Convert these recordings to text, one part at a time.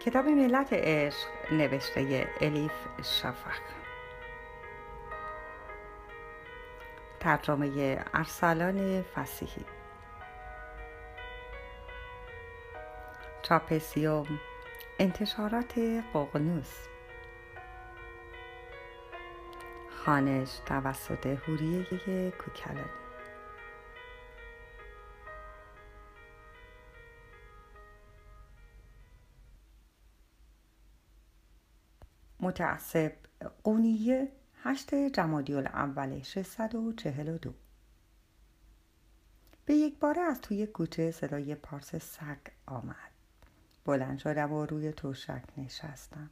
کتاب ملت عشق نوشته الیف شفق. ترجمه ارسلان فسیحی. چاپسیوم انتشارات ققنوس. خانش توسط هوریه کوکلانی. متعصب. قونیه هشت جمادی الاول 642 به یک باره از توی کوچه صدای پارس سگ آمد. بلند شدم و روی توشک نشستم.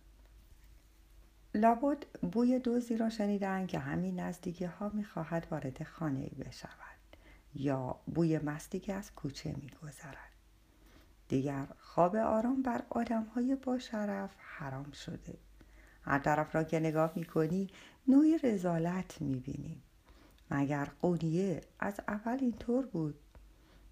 لابد بوی دوزی را شنیدن که همین نزدیکی ها می‌خواهد وارد خانه ای بشود یا بوی مستی که از کوچه میگذرد دیگر خواب آرام بر آدم های با شرف حرام شده. هر طرف را که نگاه می‌کنی نوعی رزالت می‌بینی. مگر قونیه از اول اینطور بود؟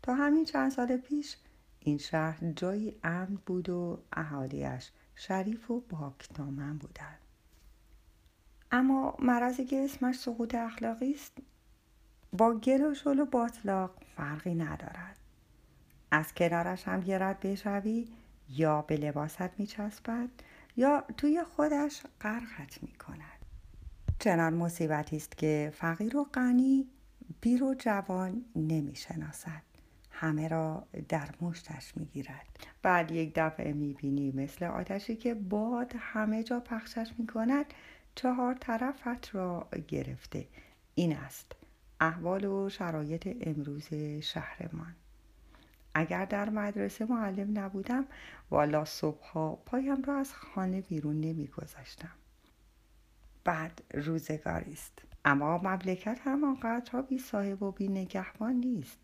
تا همین چند سال پیش این شهر جایی امن بود و اهالیش شریف و پاکدامن بودند اما مرضی که اسمش سقوط اخلاقی است با گل و شل و باطلاق فرقی ندارد. از کنارش هم یه رد بشوی یا به لباست میچسبد یا توی خودش غرقت می کند چنان مصیبتی است که فقیر و غنی پیر و جوان نمی شناسد همه را در مشتش می گیرد بعد یک دفعه می بینی مثل آتشی که باد همه جا پخشش می کند چهار طرفت را گرفته. این است احوال و شرایط امروز شهرمان. اگر در مدرسه معلم نبودم والا صبحها پایم را از خانه بیرون نمی گذاشتم. بعد روزگاری است اما مملکت هم آنقدرها بی صاحب و بی نگهبان نیست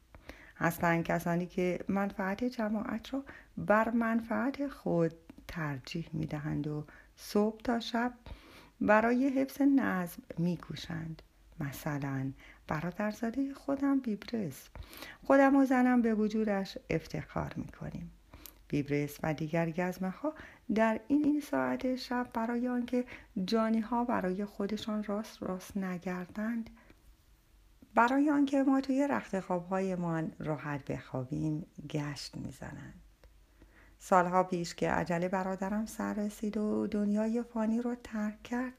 هستند کسانی که منفعت جماعت را بر منفعت خود ترجیح می دهند و صبح تا شب برای حفظ نظم می کوشند. مثلا برادرزاده خودم بیبرس. خودم و زنم به وجودش افتخار می‌کنیم. بیبرس و دیگر گزمه ها در این این ساعت شب برای آنکه جانی ها برای خودشان راست راست نگردند برای آنکه ما توی رخت خوابهایمان راحت بخوابیم گشت می‌زنند. سالها پیش که عجله برادرم سر رسید و دنیای فانی رو ترک کرد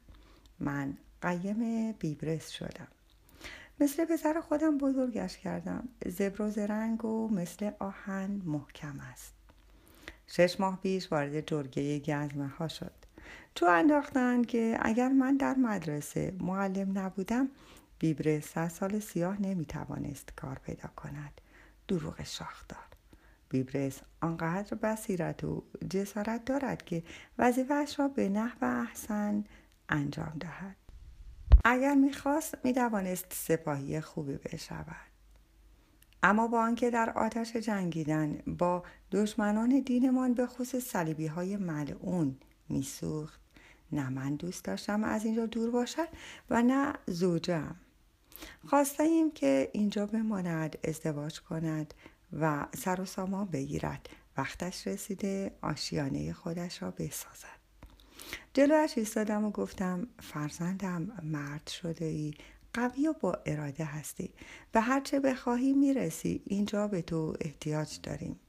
من قیم بیبرس شدم. مثل پسر خودم بزرگش کردم. زبر و و مثل آهن محکم است. شش ماه پیش وارد جرگه گزمه ها شد. تو انداختند که اگر من در مدرسه معلم نبودم بیبرس سه سال سیاه نمی‌توانست کار پیدا کند. دروغ شاخدار. بیبرس آنقدر بصیرت و جسارت دارد که وظیفهاش را به نحو احسن انجام دهد. اگر می‌خواست می‌توانست سپاهی خوبی بشود. اما با آنکه در آتش جنگیدن با دشمنان دینمان به خصوص صلیبی های ملعون میسوخت. نه من دوست داشتم از اینجا دور باشد و نه زوجم. خواسته ایم که اینجا بماند ازدواج کند و سر و سامان بگیرد. وقتش رسیده آشیانه خودش را بسازد. جلوش ایستادم و گفتم فرزندم مرد شده ای قوی و با اراده هستی و هرچه بخواهی می‌رسی اینجا به تو احتیاج داریم.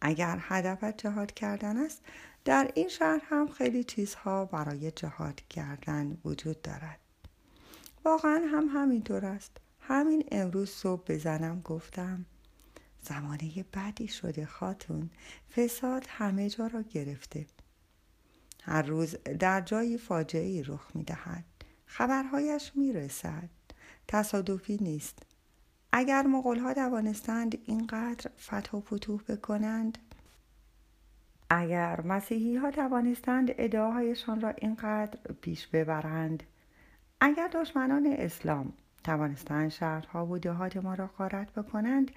اگر هدفت جهاد کردن است در این شهر هم خیلی چیزها برای جهاد کردن وجود دارد. واقعا هم همینطور است. همین امروز صبح بزنم گفتم زمانه بدی شده خاتون فساد همه جا را گرفته. هر روز در جایی فاجعه رخ می دهد. خبرهایش می رسد. تصادفی نیست. اگر مغول ها توانستند اینقدر فتح و فتوح بکنند اگر مسیحی ها توانستند ادعاهایشان را اینقدر پیش ببرند اگر دشمنان اسلام توانستند شهرها و دهات ما را غارت بکنند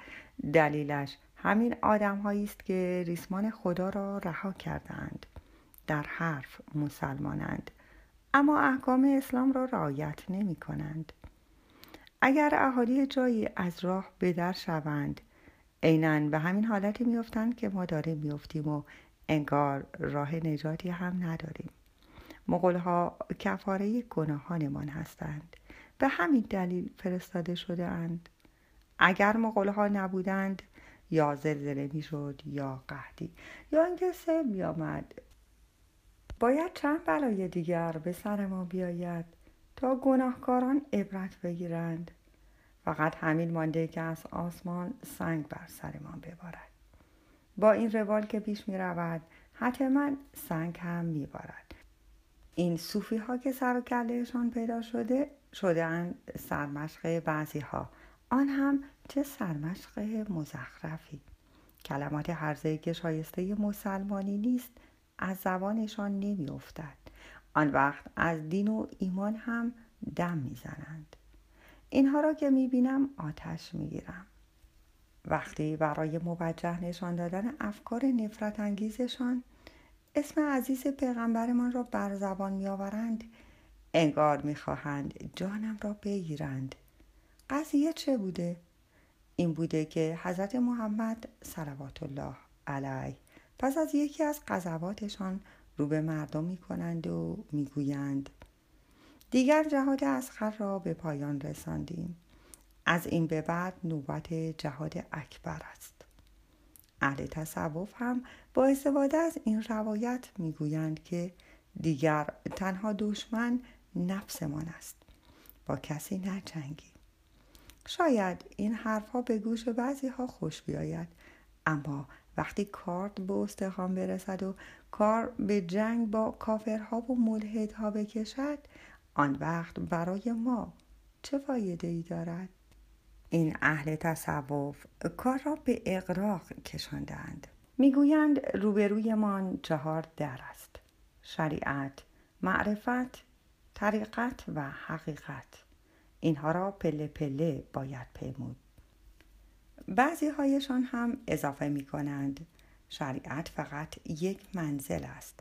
دلیلش همین آدم است که ریسمان خدا را رها کردند در حرف مسلمانند اما احکام اسلام را رعایت نمی کنند. اگر اهالی جایی از راه بدر شوند عینا به همین حالتی میافتند که ما داریم میافتیم و انگار راه نجاتی هم نداریم. مغلها کفاره گناهانمان هستند. به همین دلیل فرستاده شده اند. اگر مغلها نبودند یا زلزله می‌شد یا قحطی یا اینکه سیل میآمد باید چند بلای دیگر به سر ما بیاید تا گناهکاران عبرت بگیرند. فقط همین مانده که از آسمان سنگ بر سرمان ببارد. با این روال که پیش می رود حتما سنگ هم می بارد. این صوفی ها که سر و کلهشان پیدا شده شده اند سرمشق بعضی ها آن هم چه سرمشق مزخرفی. کلمات هرزه که شایسته مسلمانی نیست از زبانشان نمی افتد. آن وقت از دین و ایمان هم دم می‌زنند اینها را که می بینم آتش می گیرم. وقتی برای موجه نشان دادن افکار نفرت انگیزشان اسم عزیز پیغمبرمان را بر زبان می آورند انگار می خواهند جانم را بگیرند قضیه چه بوده؟ این بوده که حضرت محمد صلوات الله علیه پس از یکی از قضاواتشان رو به مردم می کنند و می گویند دیگر جهاد اسخر را به پایان رساندیم. از این به بعد نوبت جهاد اکبر است. اهل تصوف هم با استفاده از این روایت می‌گویند که دیگر تنها دشمن نفسمان است. با کسی نجنگیم شاید این حرفها به گوش بعضی ها خوش بیاید اما وقتی کارت به استخوان برسد و کار به جنگ با کافرها و ملحدها بکشد آن وقت برای ما چه فایده ای دارد؟ این اهل تصوف کار را به اقراق کشاندند. می‌گویند روبرویمان چهار در است شریعت معرفت طریقت و حقیقت. اینها را پله پله باید پیمود. بعضی هایشان هم اضافه می کنند شریعت فقط یک منزل است.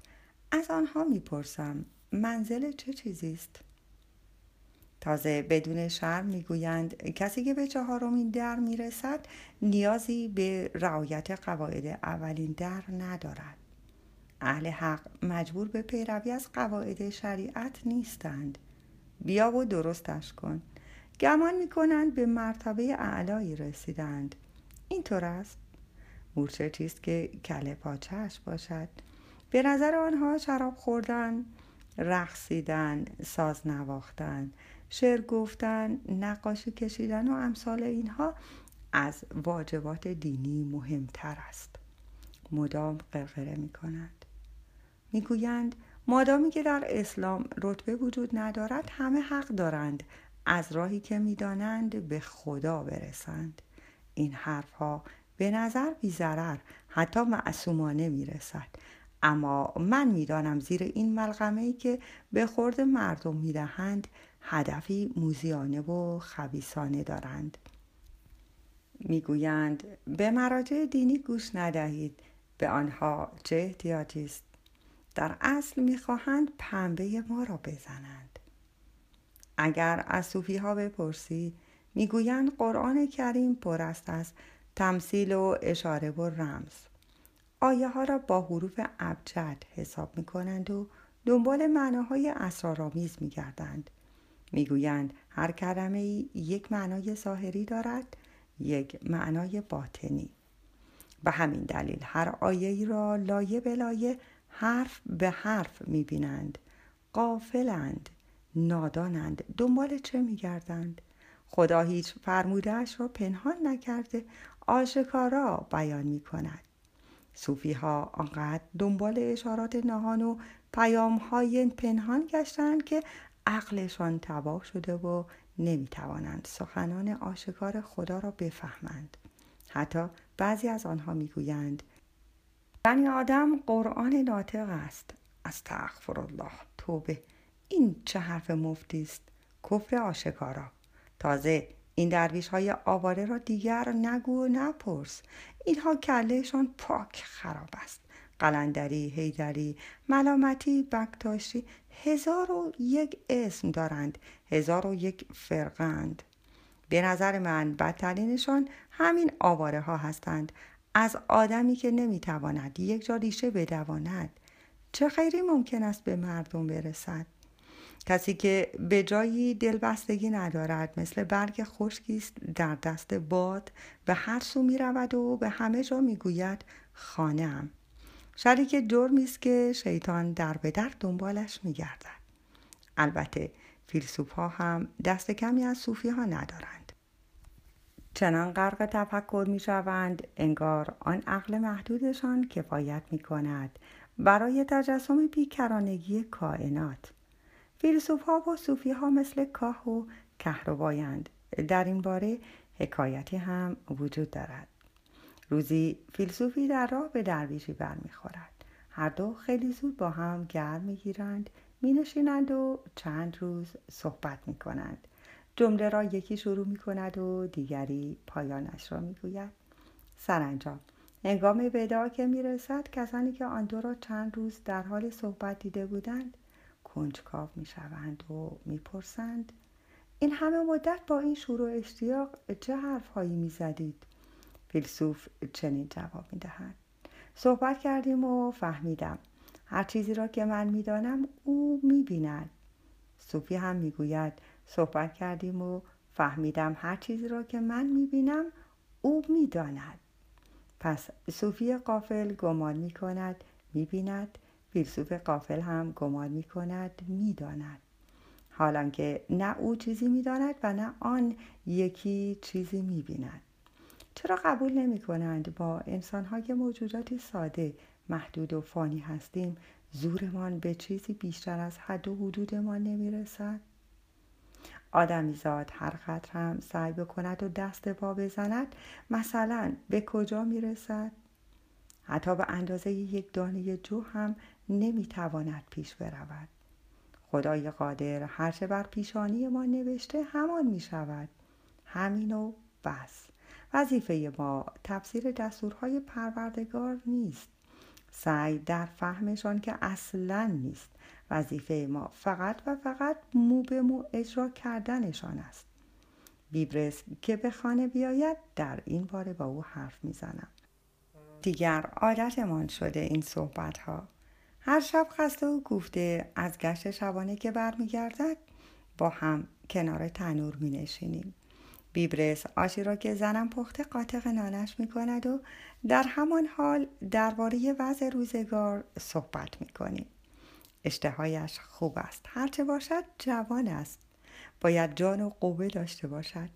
از آنها می‌پرسم منزل چه چیزی است تازه بدون شرم می‌گویند کسی که به چهارمین در می‌رسد نیازی به رعایت قواعد اولین در ندارد. اهل حق مجبور به پیروی از قواعد شریعت نیستند. بیا و درستش کن. گمان می‌کنند به مرتبه اعلایی رسیدند. اینطور است. مورچه چیست که کله پاچهش باشد؟ به نظر آنها شراب خوردن رقصیدن ساز نواختن شعر گفتن نقاشی کشیدن و امثال اینها از واجبات دینی مهمتر است. مدام قرقره می کنند می گویند مادامی که در اسلام رتبه وجود ندارد همه حق دارند. از راهی که می‌دانند به خدا برسند. این حرفها به نظر بیزرر حتی معصومانه می‌رسد. اما من می‌دانم زیر این ملغمه ای که به خورد مردم می‌دهند هدفی موزیانه و خبیسانه دارند. می‌گویند به مراجع دینی گوش ندهید به آنها چه احتیاجی است؟ در اصل می‌خواهند پنبه ما را بزنند. اگر از صوفی ها بپرسی می‌گویند قرآن کریم پر است از تمثیل و اشاره و رمز. آیه ها را با حروف ابجد حساب می کنند و دنبال معناهای اسرارآمیز می گردند. می گویند هر کلمه یک معنای ظاهری دارد یک معنای باطنی. به همین دلیل هر آیه ای را لایه به لایه حرف به حرف می بینند قافلند. نادانند. دنبال چه می گردند خدا هیچ فرمودهش را پنهان نکرده آشکارا بیان می کند صوفی ها آنقدر دنبال اشارات نهان و پیام های پنهان گشتند که عقلشان تباه شده و نمی توانند سخنان آشکار خدا را بفهمند. حتی بعضی از آنها می‌گویند بنی آدم قرآن ناطق است. از الله. توبه. این چه حرف مفتی است؟ کفر آشکارا. تازه این درویش های آواره را دیگر نگو و نپرس. اینها کلهشان پاک خراب است. قلندری، هیدری، ملامتی، بکتاشی هزار و یک اسم دارند. هزار و یک فرقند. به نظر من بدترینشان همین آواره ها هستند. از آدمی که نمی‌تواند یک جا ریشه بدواند. چه خیری ممکن است به مردم برسد؟ کسی که به جایی دلبستگی ندارد مثل برگ خشکی است در دست باد به هر سو می رود و به همه جا می گوید خانه هم. شریک جرمی است که شیطان در به در دنبالش می گردد. البته فیلسوف ها هم دست کمی از صوفی ها ندارند. چنان غرق تفکر می شوند انگار آن عقل محدودشان کفایت می کند برای تجسم بیکرانگی کائنات. فیلسوف ها و صوفی ها مثل کاه و کهربایند. در این باره حکایتی هم وجود دارد. روزی فیلسوفی در راه به درویشی برمیخورد. هر دو خیلی زود با هم گرم می‌گیرند مینشینند و چند روز صحبت می‌کنند. جمله را یکی شروع می کند و دیگری پایانش را می‌گوید. سرانجام هنگام ودا که می‌رسد کسانی که آن دو را چند روز در حال صحبت دیده بودند کنجکاو می شوند و می‌پرسند این همه مدت با این شور و اشتیاق چه حرفهایی می زدید؟ فیلسوف چنین جواب می دهد. صحبت کردیم و فهمیدم هر چیزی را که من می‌دانم او می بیند. صوفی هم می‌گوید صحبت کردیم و فهمیدم هر چیزی را که من می بینم او می‌داند. پس صوفی قافل گمان می کند می بیند فیلسوف قافل هم گمان می کند می داند. حالان که نه او چیزی می داند و نه آن یکی چیزی می بیند. چرا قبول نمی کنند با انسان های موجوداتی ساده محدود و فانی هستیم زورمان به چیزی بیشتر از حد و حدودمان نمی رسد؟ آدمی زاد هر قدر هم سعی بکند و دست پا بزند مثلا به کجا می رسد؟ حتی به اندازه یک دانه جو هم نمی‌تواند پیش برود. خدای قادر هرچه بر پیشانی ما نوشته همان می شود همین و بس. وظیفه ما تفسیر دستورهای پروردگار نیست. سعی در فهمشان که اصلا نیست. وظیفه ما فقط و فقط مو به مو اجرا کردنشان است. بیبرس که به خانه بیاید در این باره با او حرف می‌زنم. دیگر عادتمان شده این صحبت ها هر شب خسته و گفته از گشت شبانه که برمیگردد با هم کنار تنور می نشینیم. بیبرس آشی را که زنم پخته قاطق نانش می کند و در همان حال درباره وضع روزگار صحبت می کنیم. اشتهایش خوب است. هرچه باشد جوان است. باید جان و قوه داشته باشد.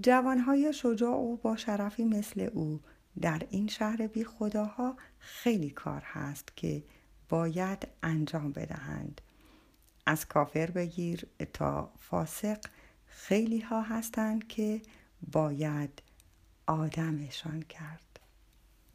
جوانهای شجاع و با شرفی مثل او در این شهر بی خداها خیلی کار هست که باید انجام بدهند. از کافر بگیر تا فاسق خیلی ها هستند که باید آدمشان کرد.